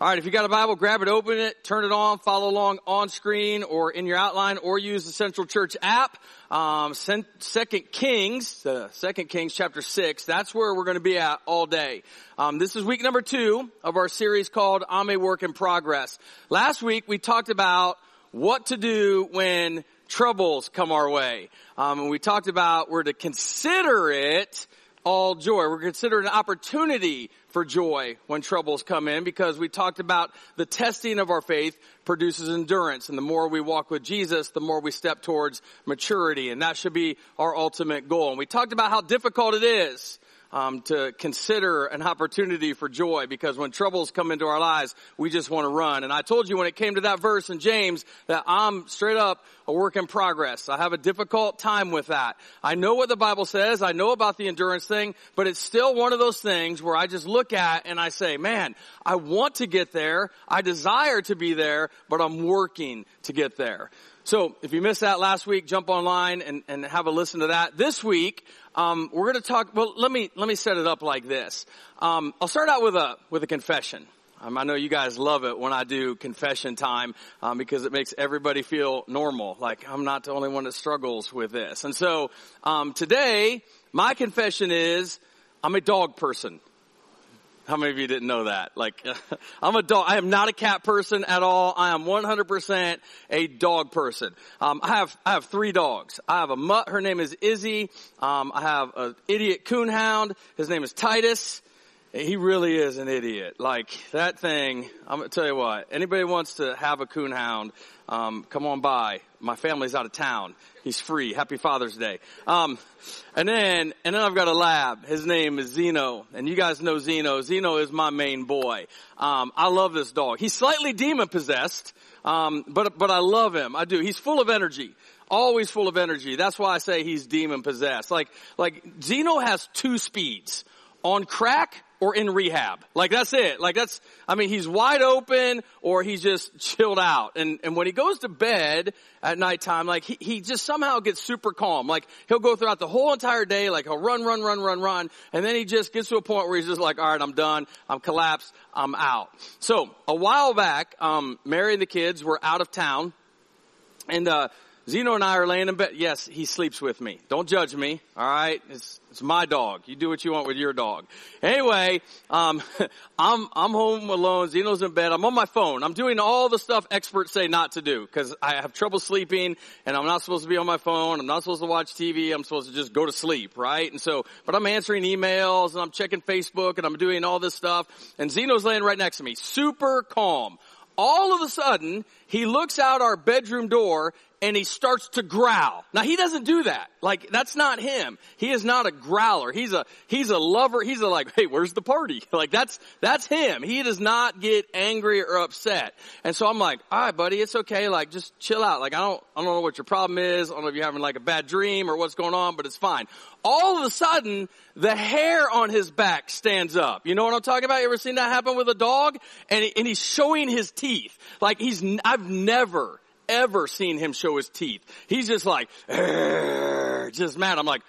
All right, if you got a Bible, grab it, open it, turn it on, follow along on screen or in your outline, or use the Central Church app. Um, Second Kings, uh, Second Kings chapter six. That's where we're going to be at all day. Um, this is week number two of our series called "I'm a Work in Progress." Last week we talked about what to do when troubles come our way, um, and we talked about we're to consider it all joy. We're considering an opportunity for joy when troubles come in because we talked about the testing of our faith produces endurance. And the more we walk with Jesus, the more we step towards maturity. And that should be our ultimate goal. And we talked about how difficult it is um, to consider an opportunity for joy because when troubles come into our lives, we just want to run. And I told you when it came to that verse in James that I'm straight up a work in progress. I have a difficult time with that. I know what the Bible says. I know about the endurance thing, but it's still one of those things where I just look at and I say, man, I want to get there. I desire to be there, but I'm working to get there. So if you missed that last week, jump online and, and have a listen to that. This week, um, we're going to talk. Well, let me let me set it up like this. Um, I'll start out with a with a confession. Um, I know you guys love it when I do confession time um, because it makes everybody feel normal. Like I'm not the only one that struggles with this. And so um, today, my confession is I'm a dog person. How many of you didn't know that? Like, I'm a dog. I am not a cat person at all. I am 100% a dog person. Um, I have I have three dogs. I have a mutt. Her name is Izzy. Um, I have an idiot coonhound. His name is Titus. He really is an idiot. Like that thing. I'm gonna tell you what. Anybody wants to have a coonhound? Um, come on by. My family's out of town. He's free. Happy Father's Day. Um, and then, and then I've got a lab. His name is Zeno. And you guys know Zeno. Zeno is my main boy. Um, I love this dog. He's slightly demon possessed. Um, but, but I love him. I do. He's full of energy. Always full of energy. That's why I say he's demon possessed. Like, like Zeno has two speeds. On crack or in rehab. Like that's it. Like that's, I mean, he's wide open or he's just chilled out. And, and when he goes to bed at nighttime, like he, he just somehow gets super calm. Like he'll go throughout the whole entire day, like he'll run, run, run, run, run. And then he just gets to a point where he's just like, all right, I'm done. I'm collapsed. I'm out. So a while back, um, Mary and the kids were out of town and, uh, Zeno and I are laying in bed. Yes, he sleeps with me. Don't judge me. All right. It's, it's my dog. You do what you want with your dog. Anyway, um, I'm, I'm home alone. Zeno's in bed. I'm on my phone. I'm doing all the stuff experts say not to do because I have trouble sleeping and I'm not supposed to be on my phone. I'm not supposed to watch TV. I'm supposed to just go to sleep, right? And so, but I'm answering emails and I'm checking Facebook and I'm doing all this stuff and Zeno's laying right next to me, super calm all of a sudden, he looks out our bedroom door and he starts to growl. Now he doesn't do that. Like that's not him. He is not a growler. He's a he's a lover. He's a like, hey, where's the party? Like that's that's him. He does not get angry or upset. And so I'm like, all right, buddy, it's okay. Like just chill out. Like I don't I don't know what your problem is. I don't know if you're having like a bad dream or what's going on, but it's fine. All of a sudden, the hair on his back stands up. You know what I'm talking about? You ever seen that happen with a dog? And, and he's showing his teeth. Like he's, I've never, ever seen him show his teeth. He's just like, just mad. I'm like,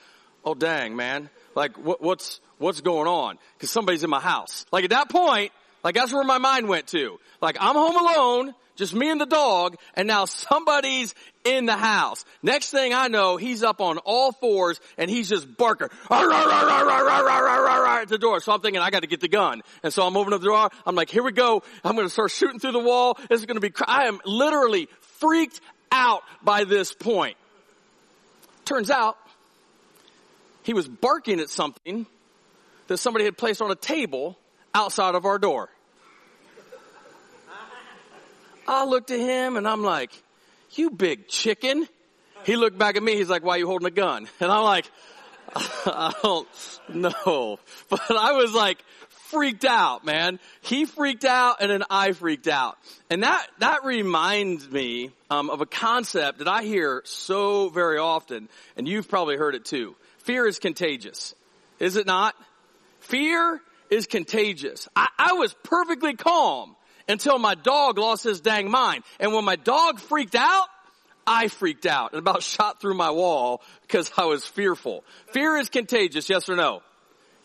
oh dang, man. Like what, what's, what's going on? Cause somebody's in my house. Like at that point, like that's where my mind went to. Like I'm home alone, just me and the dog, and now somebody's in the house. Next thing I know, he's up on all fours and he's just barking at the door. So I'm thinking I got to get the gun. And so I'm opening up the door. I'm like, here we go. I'm going to start shooting through the wall. This is going to be, I am literally freaked out by this point. Turns out he was barking at something that somebody had placed on a table outside of our door. I looked at him and I'm like, you big chicken. He looked back at me. He's like, why are you holding a gun? And I'm like, I don't know. But I was like, freaked out, man. He freaked out and then I freaked out. And that, that reminds me, um, of a concept that I hear so very often, and you've probably heard it too. Fear is contagious. Is it not? Fear is contagious. I, I was perfectly calm until my dog lost his dang mind. And when my dog freaked out, I freaked out and about shot through my wall because I was fearful. Fear is contagious, yes or no?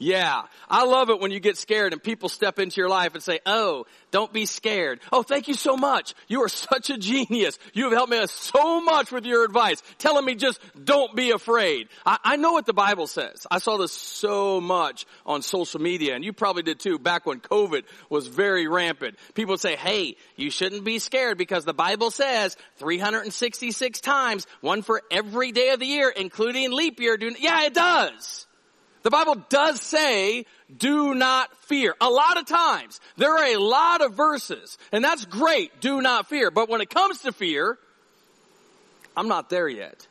Yeah. I love it when you get scared and people step into your life and say, oh, don't be scared. Oh, thank you so much. You are such a genius. You have helped me so much with your advice. Telling me just don't be afraid. I, I know what the Bible says. I saw this so much on social media and you probably did too back when COVID was very rampant. People would say, hey, you shouldn't be scared because the Bible says 366 times, one for every day of the year, including leap year. Yeah, it does. The Bible does say, do not fear. A lot of times, there are a lot of verses, and that's great, do not fear. But when it comes to fear, I'm not there yet.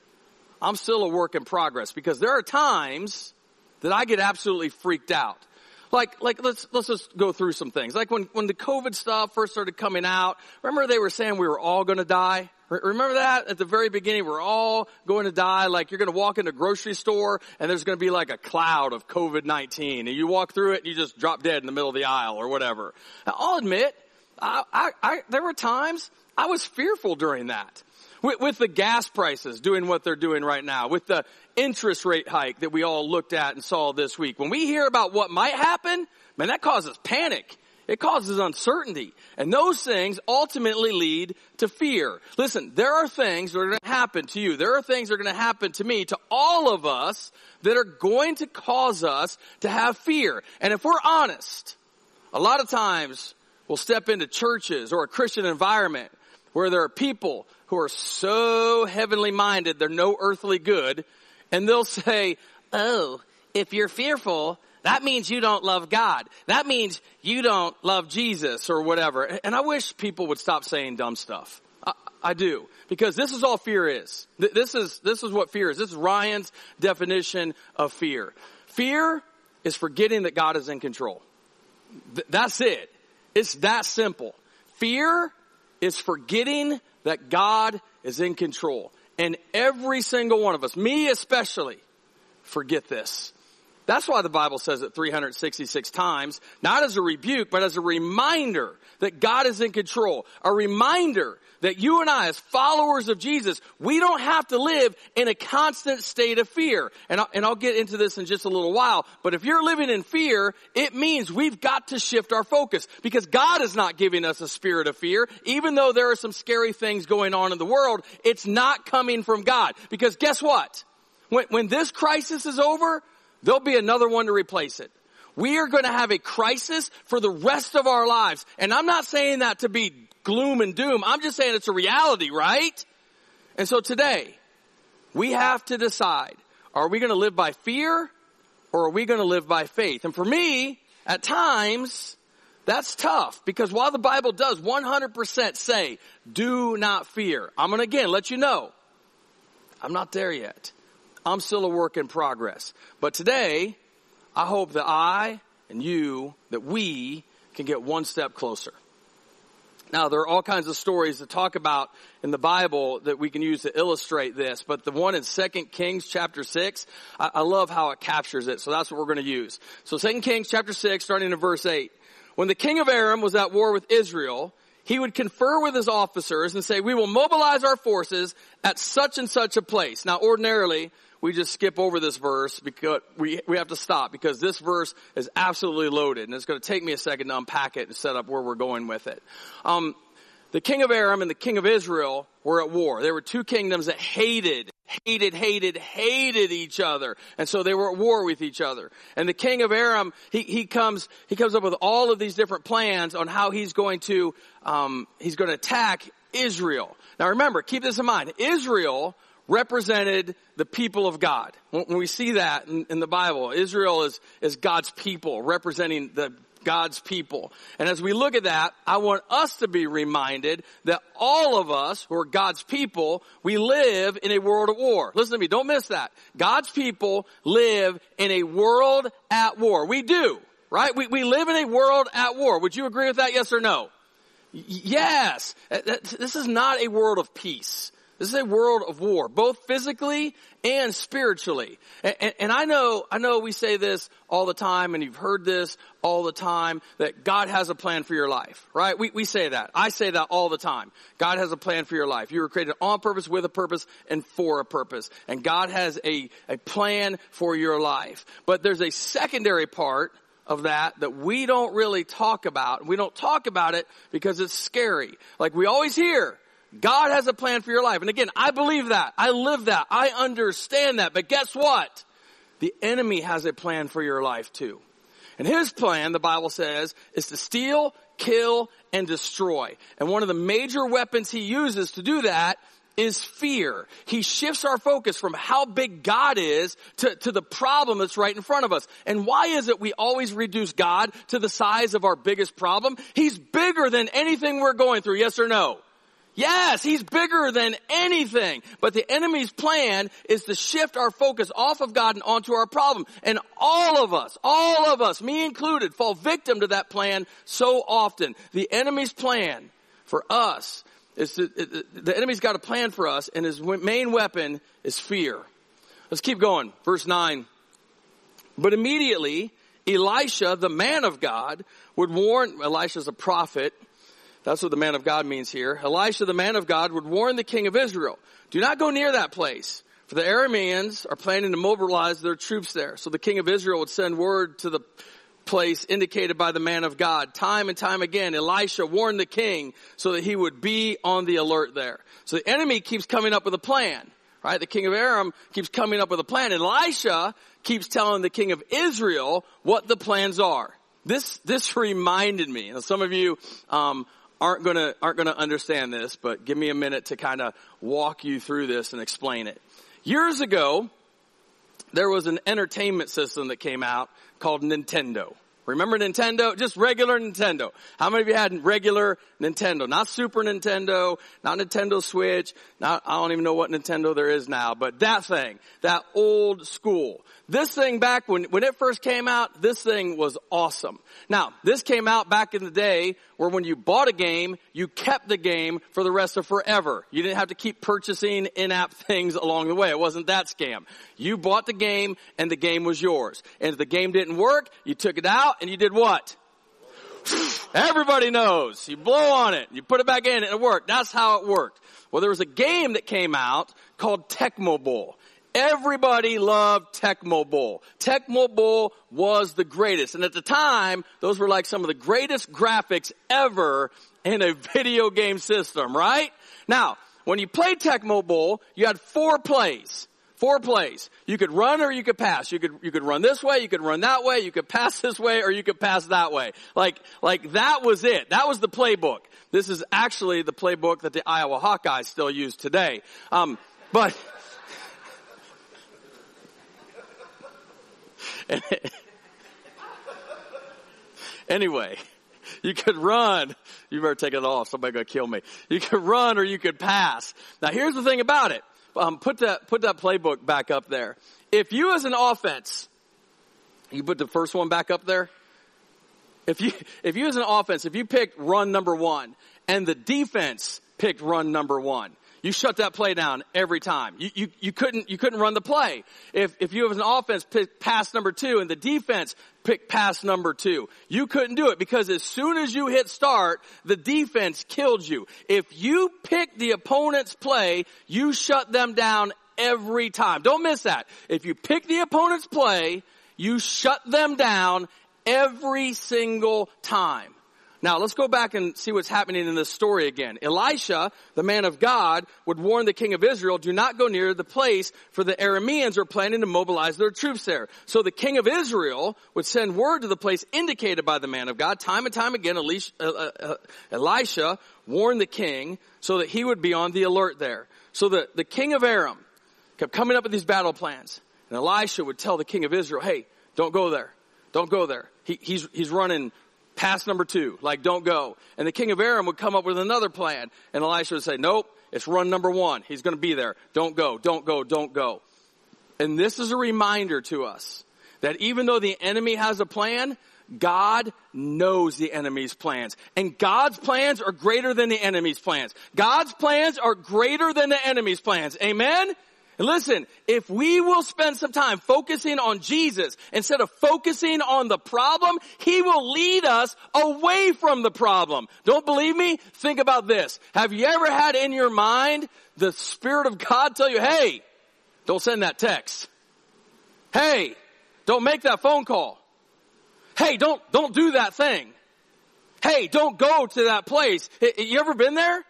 I'm still a work in progress because there are times that I get absolutely freaked out. Like, like, let's, let's just go through some things. Like when, when the COVID stuff first started coming out, remember they were saying we were all gonna die? Remember that at the very beginning? We're all going to die. Like you're going to walk into a grocery store and there's going to be like a cloud of COVID-19 and you walk through it and you just drop dead in the middle of the aisle or whatever. Now, I'll admit, I, I, I, there were times I was fearful during that. With, with the gas prices doing what they're doing right now, with the interest rate hike that we all looked at and saw this week. When we hear about what might happen, man, that causes panic. It causes uncertainty. And those things ultimately lead to fear. Listen, there are things that are going to happen to you. There are things that are going to happen to me, to all of us, that are going to cause us to have fear. And if we're honest, a lot of times we'll step into churches or a Christian environment where there are people who are so heavenly minded, they're no earthly good, and they'll say, oh, if you're fearful, that means you don't love God. That means you don't love Jesus or whatever. And I wish people would stop saying dumb stuff. I, I do. Because this is all fear is. This is, this is what fear is. This is Ryan's definition of fear. Fear is forgetting that God is in control. Th- that's it. It's that simple. Fear is forgetting that God is in control. And every single one of us, me especially, forget this. That's why the Bible says it 366 times, not as a rebuke, but as a reminder that God is in control. A reminder that you and I, as followers of Jesus, we don't have to live in a constant state of fear. And I'll, and I'll get into this in just a little while, but if you're living in fear, it means we've got to shift our focus because God is not giving us a spirit of fear. Even though there are some scary things going on in the world, it's not coming from God. Because guess what? When, when this crisis is over, There'll be another one to replace it. We are going to have a crisis for the rest of our lives. And I'm not saying that to be gloom and doom. I'm just saying it's a reality, right? And so today, we have to decide, are we going to live by fear or are we going to live by faith? And for me, at times, that's tough because while the Bible does 100% say, do not fear, I'm going to again let you know, I'm not there yet. I'm still a work in progress. But today, I hope that I and you, that we can get one step closer. Now, there are all kinds of stories to talk about in the Bible that we can use to illustrate this, but the one in 2 Kings chapter 6, I, I love how it captures it, so that's what we're going to use. So 2 Kings chapter 6, starting in verse 8. When the king of Aram was at war with Israel, he would confer with his officers and say, we will mobilize our forces at such and such a place. Now, ordinarily, we just skip over this verse because we, we have to stop because this verse is absolutely loaded and it's going to take me a second to unpack it and set up where we're going with it. Um, the king of Aram and the king of Israel were at war. There were two kingdoms that hated, hated, hated, hated each other. And so they were at war with each other. And the king of Aram, he, he comes, he comes up with all of these different plans on how he's going to, um, he's going to attack Israel. Now remember, keep this in mind. Israel represented the people of God. When we see that in, the Bible, Israel is, is God's people, representing the God's people. And as we look at that, I want us to be reminded that all of us who are God's people, we live in a world of war. Listen to me, don't miss that. God's people live in a world at war. We do, right? We, we live in a world at war. Would you agree with that, yes or no? Yes. This is not a world of peace. This is a world of war, both physically and spiritually. And, and, and, I know, I know we say this all the time and you've heard this all the time that God has a plan for your life, right? We, we say that. I say that all the time. God has a plan for your life. You were created on purpose, with a purpose, and for a purpose. And God has a, a plan for your life. But there's a secondary part of that that we don't really talk about. We don't talk about it because it's scary. Like we always hear, God has a plan for your life. And again, I believe that. I live that. I understand that. But guess what? The enemy has a plan for your life too. And his plan, the Bible says, is to steal, kill, and destroy. And one of the major weapons he uses to do that is fear. He shifts our focus from how big God is to, to the problem that's right in front of us. And why is it we always reduce God to the size of our biggest problem? He's bigger than anything we're going through, yes or no? Yes, he's bigger than anything. But the enemy's plan is to shift our focus off of God and onto our problem. And all of us, all of us, me included, fall victim to that plan so often. The enemy's plan for us is to, the enemy's got a plan for us and his main weapon is fear. Let's keep going. Verse 9. But immediately, Elisha, the man of God, would warn, Elisha's a prophet, that's what the man of God means here. Elisha, the man of God, would warn the king of Israel, do not go near that place, for the Arameans are planning to mobilize their troops there. So the king of Israel would send word to the place indicated by the man of God. Time and time again, Elisha warned the king so that he would be on the alert there. So the enemy keeps coming up with a plan, right? The king of Aram keeps coming up with a plan. Elisha keeps telling the king of Israel what the plans are. This, this reminded me. Some of you, um, aren't gonna, aren't gonna understand this, but give me a minute to kind of walk you through this and explain it. Years ago, there was an entertainment system that came out called Nintendo. Remember Nintendo? Just regular Nintendo. How many of you had regular Nintendo? Not Super Nintendo, not Nintendo Switch, not, I don't even know what Nintendo there is now, but that thing, that old school. This thing back when, when it first came out, this thing was awesome. Now, this came out back in the day where when you bought a game, you kept the game for the rest of forever. You didn't have to keep purchasing in-app things along the way. It wasn't that scam. You bought the game and the game was yours. And if the game didn't work, you took it out and you did what? Everybody knows. You blow on it, you put it back in and it worked. That's how it worked. Well, there was a game that came out called Tecmo Bowl. Everybody loved Tecmo Bowl. Tecmo Bowl was the greatest. And at the time, those were like some of the greatest graphics ever in a video game system, right? Now, when you played Tecmo Bowl, you had four plays. Four plays. You could run or you could pass. You could, you could run this way, you could run that way, you could pass this way, or you could pass that way. Like, like that was it. That was the playbook. This is actually the playbook that the Iowa Hawkeyes still use today. Um, but, anyway, you could run. You better take it off. Somebody gonna kill me. You could run or you could pass. Now here's the thing about it. Um, put that, put that playbook back up there. If you as an offense, you put the first one back up there. If you, if you as an offense, if you picked run number one and the defense picked run number one, you shut that play down every time. You, you, you couldn't, you couldn't run the play. If, if you have an offense pick pass number two and the defense pick pass number two, you couldn't do it because as soon as you hit start, the defense killed you. If you pick the opponent's play, you shut them down every time. Don't miss that. If you pick the opponent's play, you shut them down every single time. Now let's go back and see what's happening in this story again. Elisha, the man of God, would warn the king of Israel, do not go near the place for the Arameans are planning to mobilize their troops there. So the king of Israel would send word to the place indicated by the man of God. Time and time again, Elisha, uh, uh, uh, Elisha warned the king so that he would be on the alert there. So the, the king of Aram kept coming up with these battle plans. And Elisha would tell the king of Israel, hey, don't go there. Don't go there. He, he's, he's running pass number two, like don't go. And the king of Aram would come up with another plan. And Elisha would say, nope, it's run number one. He's going to be there. Don't go, don't go, don't go. And this is a reminder to us that even though the enemy has a plan, God knows the enemy's plans. And God's plans are greater than the enemy's plans. God's plans are greater than the enemy's plans. Amen? Listen, if we will spend some time focusing on Jesus instead of focusing on the problem, He will lead us away from the problem. Don't believe me? Think about this. Have you ever had in your mind the Spirit of God tell you, hey, don't send that text. Hey, don't make that phone call. Hey, don't, don't do that thing. Hey, don't go to that place. You ever been there?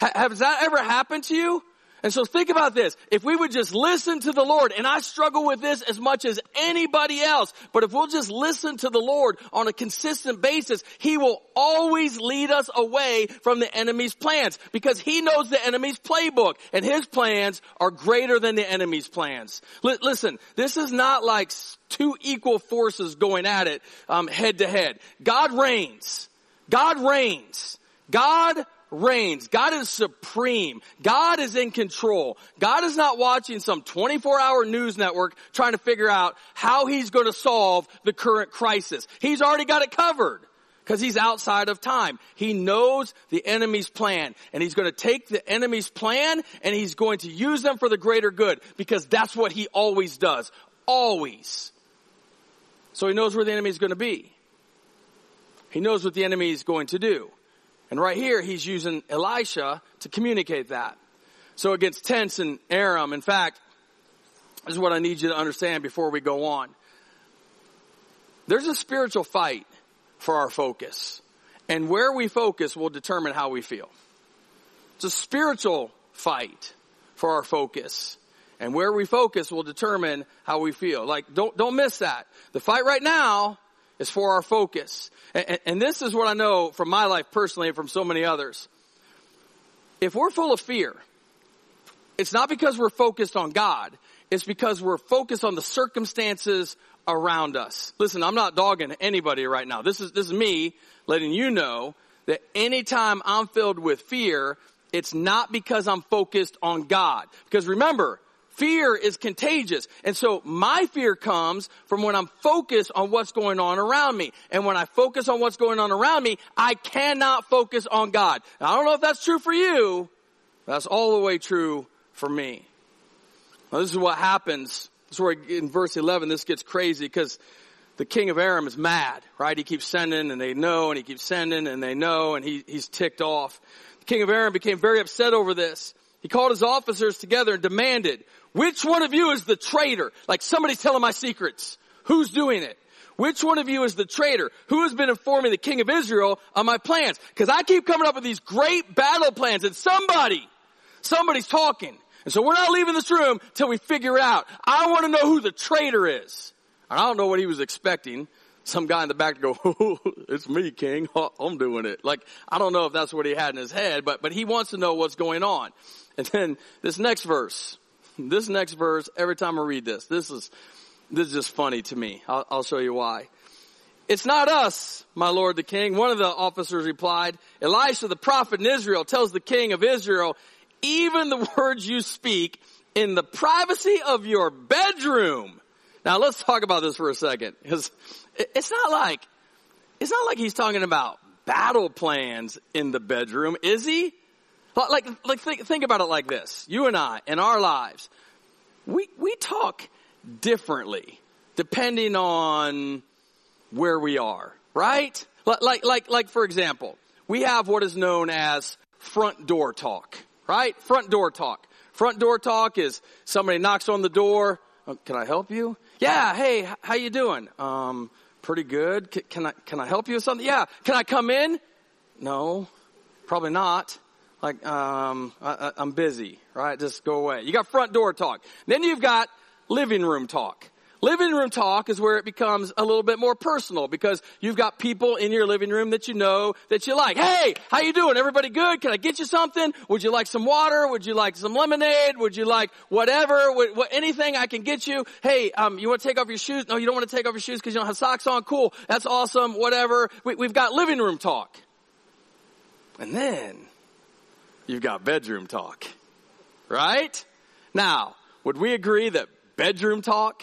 Has that ever happened to you? And so think about this. If we would just listen to the Lord, and I struggle with this as much as anybody else, but if we'll just listen to the Lord on a consistent basis, He will always lead us away from the enemy's plans because He knows the enemy's playbook and His plans are greater than the enemy's plans. L- listen, this is not like two equal forces going at it um, head to head. God reigns. God reigns. God reigns. God is supreme. God is in control. God is not watching some 24 hour news network trying to figure out how he's going to solve the current crisis. He's already got it covered because he's outside of time. He knows the enemy's plan and he's going to take the enemy's plan and he's going to use them for the greater good because that's what he always does. Always. So he knows where the enemy is going to be. He knows what the enemy is going to do. And right here, he's using Elisha to communicate that. So against tents and Aram, in fact, this is what I need you to understand before we go on. There's a spiritual fight for our focus. And where we focus will determine how we feel. It's a spiritual fight for our focus. And where we focus will determine how we feel. Like, don't, don't miss that. The fight right now is for our focus. And, and this is what I know from my life personally and from so many others. If we're full of fear, it's not because we're focused on God. It's because we're focused on the circumstances around us. Listen, I'm not dogging anybody right now. This is, this is me letting you know that anytime I'm filled with fear, it's not because I'm focused on God. Because remember, Fear is contagious. And so my fear comes from when I'm focused on what's going on around me. And when I focus on what's going on around me, I cannot focus on God. Now, I don't know if that's true for you. That's all the way true for me. Now, this is what happens. This is where in verse 11 this gets crazy because the king of Aram is mad, right? He keeps sending and they know and he keeps sending and they know and he, he's ticked off. The king of Aram became very upset over this. He called his officers together and demanded, which one of you is the traitor? Like somebody's telling my secrets. Who's doing it? Which one of you is the traitor? Who has been informing the king of Israel on my plans? Cause I keep coming up with these great battle plans and somebody, somebody's talking. And so we're not leaving this room till we figure out. I want to know who the traitor is. And I don't know what he was expecting. Some guy in the back to go, oh, it's me, king. I'm doing it. Like, I don't know if that's what he had in his head, but, but he wants to know what's going on. And then this next verse, this next verse, every time I read this, this is, this is just funny to me. I'll, I'll show you why. It's not us, my lord the king. One of the officers replied, Elisha the prophet in Israel tells the king of Israel, even the words you speak in the privacy of your bedroom. Now let's talk about this for a second because it's not like, it's not like he's talking about battle plans in the bedroom, is he? Like, like think, think about it like this. You and I, in our lives, we, we talk differently depending on where we are, right? Like, like, like, like for example, we have what is known as front door talk, right? Front door talk. Front door talk is somebody knocks on the door. Oh, can I help you? Yeah. Hey, how you doing? Um, pretty good. Can, can I, can I help you with something? Yeah. Can I come in? No, probably not like um, I, am busy, right? Just go away. You got front door talk. Then you've got living room talk. Living room talk is where it becomes a little bit more personal because you've got people in your living room that you know that you like. Hey, how you doing? Everybody good? Can I get you something? Would you like some water? Would you like some lemonade? Would you like whatever? What, what, anything I can get you? Hey, um, you want to take off your shoes? No, you don't want to take off your shoes because you don't have socks on. Cool. That's awesome. Whatever. We, we've got living room talk. And then you've got bedroom talk. Right? Now, would we agree that bedroom talk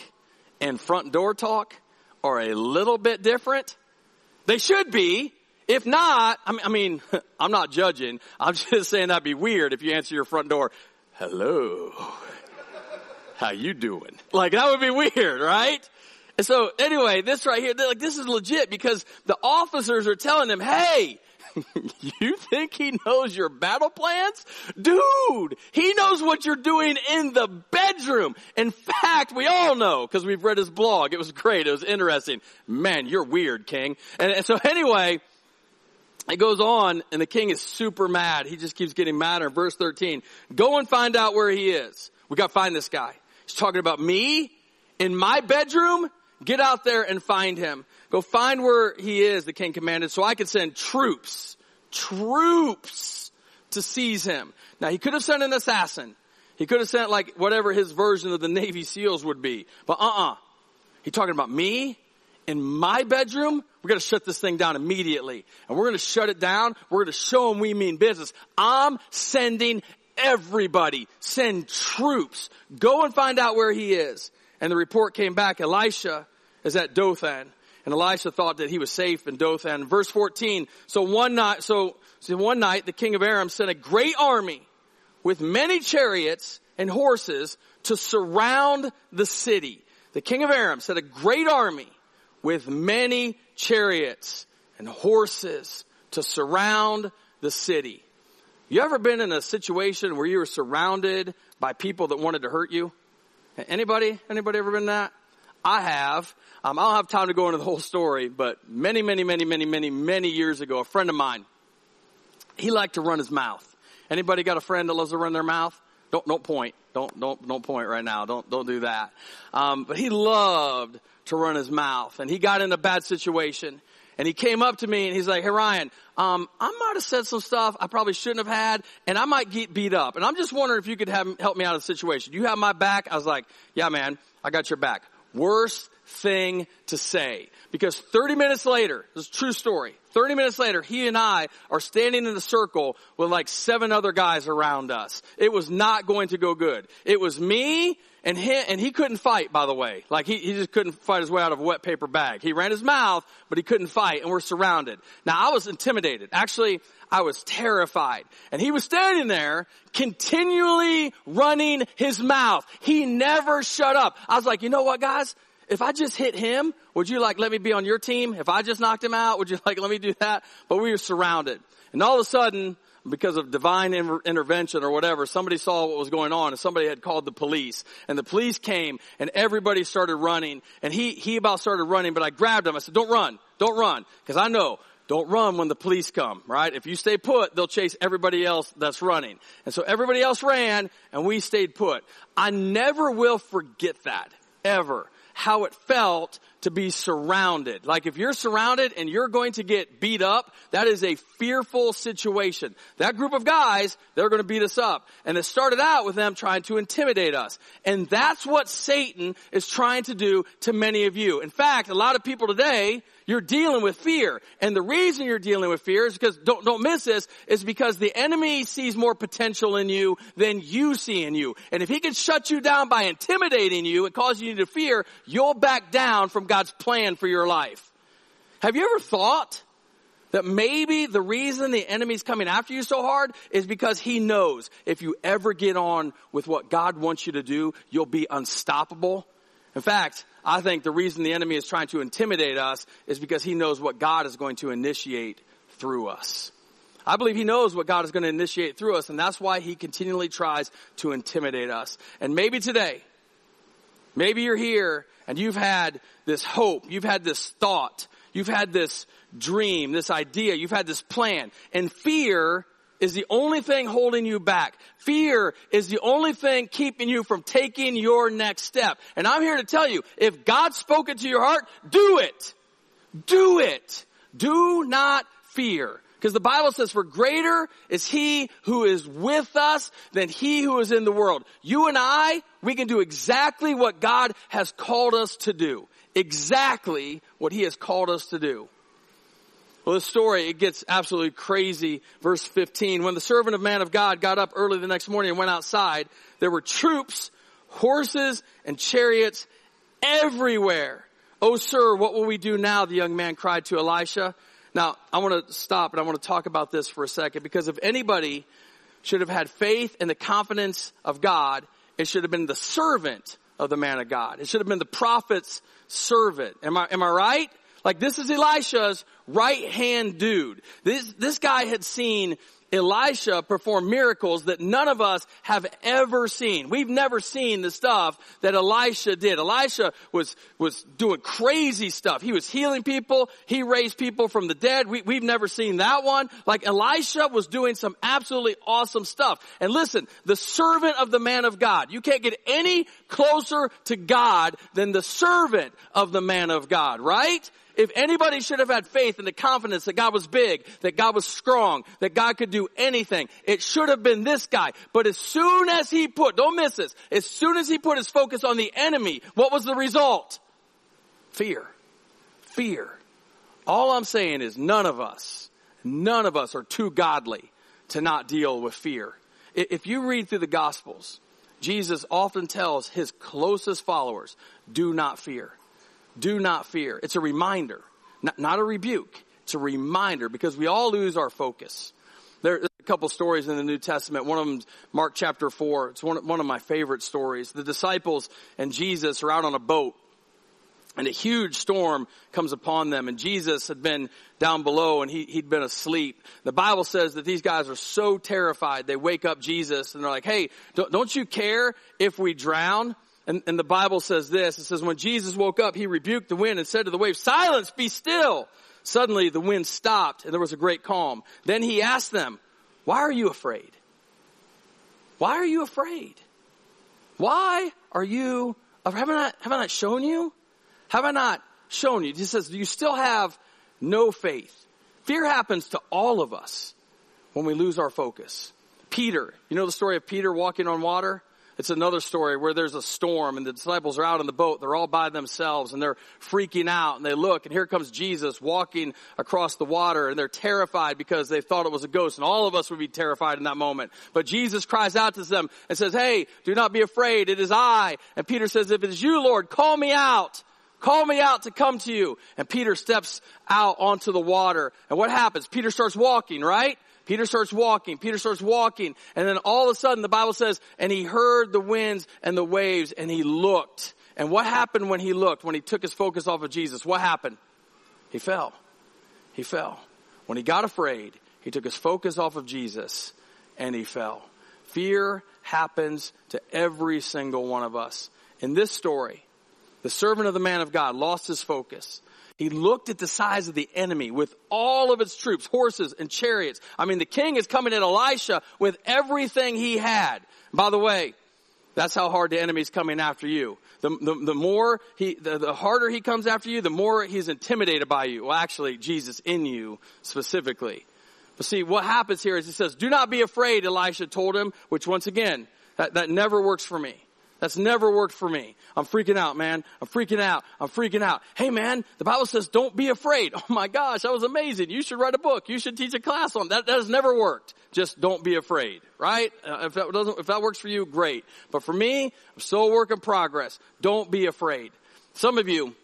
and front door talk are a little bit different? They should be. If not, I mean, I I'm not judging. I'm just saying that'd be weird if you answer your front door, hello, how you doing? Like that would be weird, right? And so anyway, this right here, like this is legit because the officers are telling them, hey, you think he knows your battle plans? Dude, he knows what you're doing in the bedroom. In fact, we all know because we've read his blog. It was great. It was interesting. Man, you're weird, King. And, and so anyway, it goes on and the king is super mad. He just keeps getting madder. Verse 13, go and find out where he is. We got to find this guy. He's talking about me in my bedroom. Get out there and find him. Go find where he is, the king commanded, so I could send troops, troops to seize him. Now he could have sent an assassin. He could have sent like whatever his version of the Navy SEALs would be. But uh-uh. He talking about me in my bedroom. We're going to shut this thing down immediately. And we're going to shut it down. We're going to show him we mean business. I'm sending everybody. Send troops. Go and find out where he is. And the report came back. Elisha is at Dothan. And Elisha thought that he was safe in Dothan. Verse 14. So one night, so, so one night the king of Aram sent a great army with many chariots and horses to surround the city. The king of Aram sent a great army with many chariots and horses to surround the city. You ever been in a situation where you were surrounded by people that wanted to hurt you? Anybody? Anybody ever been that? I have. Um, I don't have time to go into the whole story, but many, many, many, many, many, many years ago, a friend of mine, he liked to run his mouth. Anybody got a friend that loves to run their mouth? Don't don't point. Don't don't don't point right now. Don't don't do that. Um, but he loved to run his mouth, and he got in a bad situation. And he came up to me and he's like, "Hey Ryan, um, I might have said some stuff I probably shouldn't have had, and I might get beat up. And I'm just wondering if you could have, help me out of the situation. You have my back." I was like, "Yeah, man, I got your back." Worst thing to say. Because 30 minutes later, this is a true story, 30 minutes later, he and I are standing in a circle with like seven other guys around us. It was not going to go good. It was me and he, and he couldn't fight, by the way. Like he, he just couldn't fight his way out of a wet paper bag. He ran his mouth, but he couldn't fight and we're surrounded. Now I was intimidated. Actually, I was terrified. And he was standing there continually running his mouth. He never shut up. I was like, you know what guys? If I just hit him, would you like let me be on your team? If I just knocked him out, would you like let me do that? But we were surrounded. And all of a sudden, because of divine inter- intervention or whatever, somebody saw what was going on and somebody had called the police. And the police came and everybody started running. And he, he about started running, but I grabbed him. I said, don't run. Don't run. Cause I know don't run when the police come, right? If you stay put, they'll chase everybody else that's running. And so everybody else ran and we stayed put. I never will forget that. Ever how it felt to be surrounded. Like if you're surrounded and you're going to get beat up, that is a fearful situation. That group of guys, they're going to beat us up. And it started out with them trying to intimidate us. And that's what Satan is trying to do to many of you. In fact, a lot of people today, you're dealing with fear. And the reason you're dealing with fear is because, don't, don't miss this, is because the enemy sees more potential in you than you see in you. And if he can shut you down by intimidating you and causing you to fear, you'll back down from God's plan for your life. Have you ever thought that maybe the reason the enemy's coming after you so hard is because he knows if you ever get on with what God wants you to do, you'll be unstoppable? In fact, I think the reason the enemy is trying to intimidate us is because he knows what God is going to initiate through us. I believe he knows what God is going to initiate through us, and that's why he continually tries to intimidate us. And maybe today, maybe you're here and you've had this hope, you've had this thought, you've had this dream, this idea, you've had this plan, and fear is the only thing holding you back. Fear is the only thing keeping you from taking your next step. And I'm here to tell you, if God spoke it to your heart, do it. Do it. Do not fear. Because the Bible says, for greater is he who is with us than he who is in the world. You and I, we can do exactly what God has called us to do. Exactly what he has called us to do. Well, the story, it gets absolutely crazy. Verse 15, when the servant of man of God got up early the next morning and went outside, there were troops, horses, and chariots everywhere Oh, sir, what will we do now? The young man cried to Elisha. Now, I want to stop and I want to talk about this for a second because if anybody should have had faith and the confidence of God, it should have been the servant of the man of God. It should have been the prophet's servant. Am I, am I right? Like this is Elisha's right hand dude. This, this guy had seen Elisha performed miracles that none of us have ever seen. We've never seen the stuff that Elisha did. Elisha was, was doing crazy stuff. He was healing people. He raised people from the dead. We, we've never seen that one. Like Elisha was doing some absolutely awesome stuff. And listen, the servant of the man of God. You can't get any closer to God than the servant of the man of God, right? If anybody should have had faith and the confidence that God was big, that God was strong, that God could do anything, it should have been this guy. But as soon as he put, don't miss this, as soon as he put his focus on the enemy, what was the result? Fear. Fear. All I'm saying is none of us, none of us are too godly to not deal with fear. If you read through the gospels, Jesus often tells his closest followers, do not fear do not fear. It's a reminder, not, not a rebuke. It's a reminder because we all lose our focus. There's a couple stories in the New Testament. One of them, Mark chapter four. It's one, one of my favorite stories. The disciples and Jesus are out on a boat and a huge storm comes upon them and Jesus had been down below and he, he'd been asleep. The Bible says that these guys are so terrified they wake up Jesus and they're like, hey, don't, don't you care if we drown? And, and the Bible says this, it says, when Jesus woke up, he rebuked the wind and said to the waves, silence, be still. Suddenly the wind stopped and there was a great calm. Then he asked them, why are you afraid? Why are you afraid? Why are you, have I not, have I not shown you? Have I not shown you? He says, do you still have no faith? Fear happens to all of us when we lose our focus. Peter, you know the story of Peter walking on water? It's another story where there's a storm and the disciples are out in the boat. They're all by themselves and they're freaking out and they look and here comes Jesus walking across the water and they're terrified because they thought it was a ghost and all of us would be terrified in that moment. But Jesus cries out to them and says, Hey, do not be afraid. It is I. And Peter says, if it is you, Lord, call me out. Call me out to come to you. And Peter steps out onto the water. And what happens? Peter starts walking, right? Peter starts walking. Peter starts walking. And then all of a sudden the Bible says, and he heard the winds and the waves and he looked. And what happened when he looked, when he took his focus off of Jesus? What happened? He fell. He fell. When he got afraid, he took his focus off of Jesus and he fell. Fear happens to every single one of us. In this story, the servant of the man of God lost his focus. He looked at the size of the enemy with all of its troops, horses and chariots. I mean, the king is coming at Elisha with everything he had. By the way, that's how hard the enemy's coming after you. The, the, the more he, the, the harder he comes after you, the more he's intimidated by you. Well, actually, Jesus in you specifically. But see, what happens here is he says, do not be afraid, Elisha told him, which once again, that, that never works for me. That's never worked for me. I'm freaking out, man. I'm freaking out. I'm freaking out. Hey man, the Bible says don't be afraid. Oh my gosh, that was amazing. You should write a book. You should teach a class on that. That has never worked. Just don't be afraid, right? Uh, if that doesn't, if that works for you, great. But for me, I'm still a work in progress. Don't be afraid. Some of you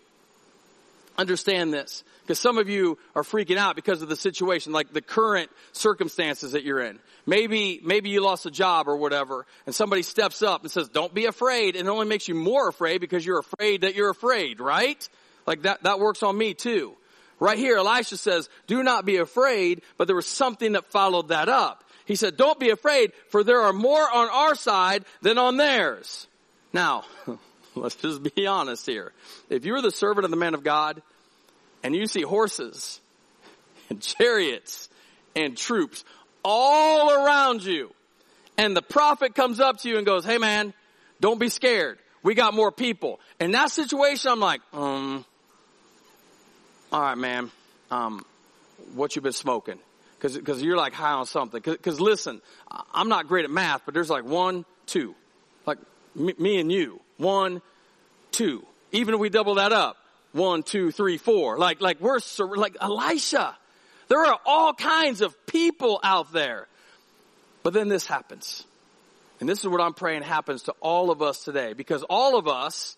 understand this. Because some of you are freaking out because of the situation, like the current circumstances that you're in. Maybe, maybe you lost a job or whatever, and somebody steps up and says, don't be afraid, and it only makes you more afraid because you're afraid that you're afraid, right? Like that, that works on me too. Right here, Elisha says, do not be afraid, but there was something that followed that up. He said, don't be afraid, for there are more on our side than on theirs. Now, let's just be honest here. If you're the servant of the man of God, and you see horses and chariots and troops all around you. And the prophet comes up to you and goes, Hey man, don't be scared. We got more people. In that situation, I'm like, um, all right, man, um, what you been smoking? Cause, cause you're like high on something. Cause, cause listen, I'm not great at math, but there's like one, two. Like me, me and you. One, two. Even if we double that up, one, two, three, four. Like, like we're, like Elisha. There are all kinds of people out there. But then this happens. And this is what I'm praying happens to all of us today because all of us,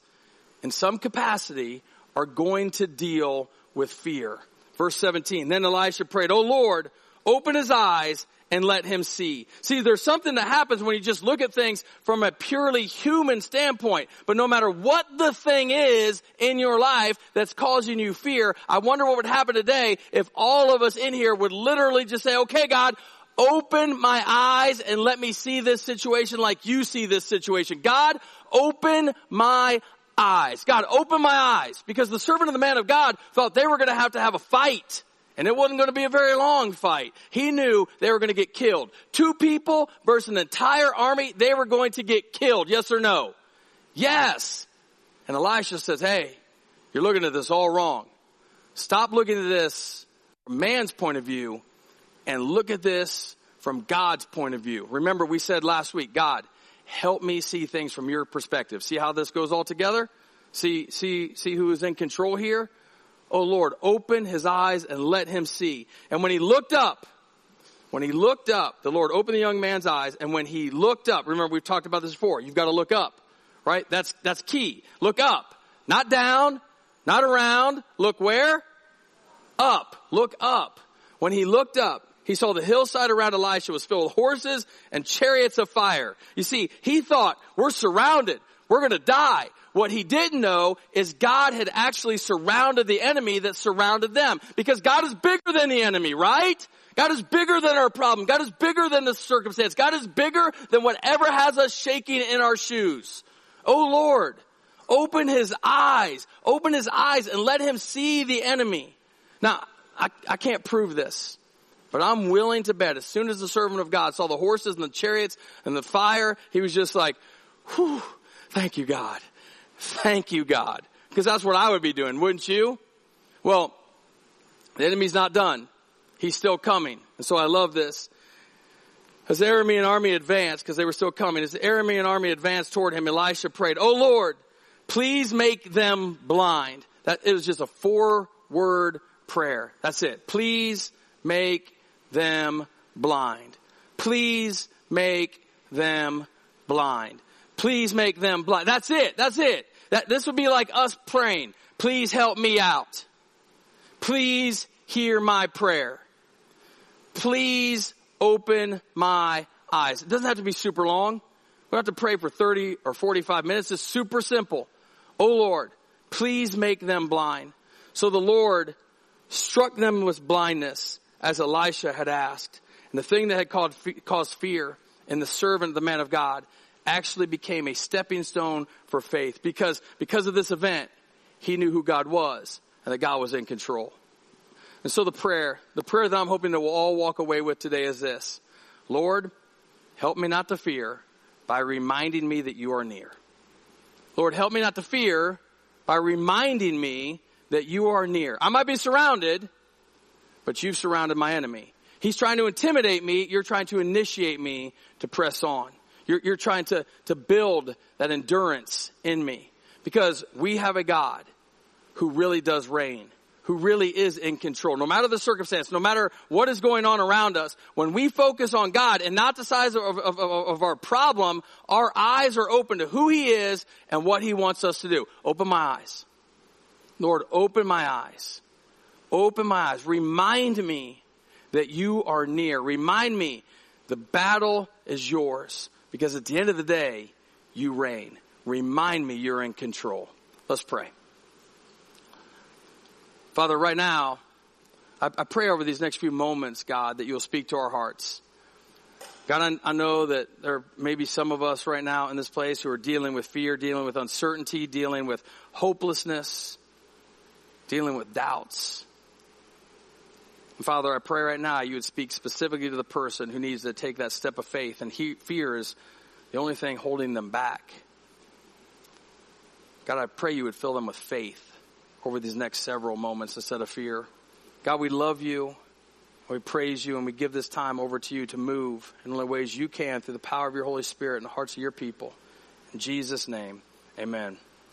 in some capacity, are going to deal with fear. Verse 17, then Elisha prayed, Oh Lord, open his eyes and let him see. See, there's something that happens when you just look at things from a purely human standpoint. But no matter what the thing is in your life that's causing you fear, I wonder what would happen today if all of us in here would literally just say, okay, God, open my eyes and let me see this situation like you see this situation. God, open my eyes. God, open my eyes. Because the servant of the man of God thought they were going to have to have a fight. And it wasn't going to be a very long fight. He knew they were going to get killed. Two people versus an entire army, they were going to get killed. Yes or no? Yes. And Elisha says, hey, you're looking at this all wrong. Stop looking at this from man's point of view and look at this from God's point of view. Remember we said last week, God, help me see things from your perspective. See how this goes all together? See, see, see who is in control here? Oh Lord, open his eyes and let him see. And when he looked up, when he looked up, the Lord opened the young man's eyes, and when he looked up, remember we've talked about this before, you've got to look up, right? That's, that's key. Look up. Not down, not around. Look where? Up. Look up. When he looked up, he saw the hillside around Elisha was filled with horses and chariots of fire. You see, he thought, we're surrounded. We're gonna die. What he didn't know is God had actually surrounded the enemy that surrounded them. Because God is bigger than the enemy, right? God is bigger than our problem. God is bigger than the circumstance. God is bigger than whatever has us shaking in our shoes. Oh Lord, open his eyes, open his eyes and let him see the enemy. Now, I, I can't prove this. But I'm willing to bet as soon as the servant of God saw the horses and the chariots and the fire, he was just like, whew, thank you God. Thank you, God. Because that's what I would be doing, wouldn't you? Well, the enemy's not done. He's still coming. And so I love this. As the Aramean army advanced, because they were still coming, as the Aramean army advanced toward him, Elisha prayed, Oh Lord, please make them blind. That it was just a four word prayer. That's it. Please make them blind. Please make them blind. Please make them blind. That's it. That's it. That, this would be like us praying, please help me out. Please hear my prayer. Please open my eyes. It doesn't have to be super long. We don't have to pray for 30 or 45 minutes. It's super simple. Oh Lord, please make them blind. So the Lord struck them with blindness as Elisha had asked. And the thing that had caused fear in the servant, of the man of God, actually became a stepping stone for faith because, because of this event, he knew who God was and that God was in control. And so the prayer, the prayer that I'm hoping that we'll all walk away with today is this. Lord, help me not to fear by reminding me that you are near. Lord, help me not to fear by reminding me that you are near. I might be surrounded, but you've surrounded my enemy. He's trying to intimidate me. You're trying to initiate me to press on. You're, you're trying to, to build that endurance in me because we have a God who really does reign, who really is in control. No matter the circumstance, no matter what is going on around us, when we focus on God and not the size of, of, of, of our problem, our eyes are open to who He is and what He wants us to do. Open my eyes. Lord, open my eyes. Open my eyes. Remind me that you are near. Remind me the battle is yours. Because at the end of the day, you reign. Remind me you're in control. Let's pray. Father, right now, I, I pray over these next few moments, God, that you'll speak to our hearts. God, I, I know that there may be some of us right now in this place who are dealing with fear, dealing with uncertainty, dealing with hopelessness, dealing with doubts. Father, I pray right now you would speak specifically to the person who needs to take that step of faith and he, fear is the only thing holding them back. God, I pray you would fill them with faith over these next several moments instead of fear. God, we love you. We praise you and we give this time over to you to move in the ways you can through the power of your Holy Spirit in the hearts of your people. In Jesus' name, amen.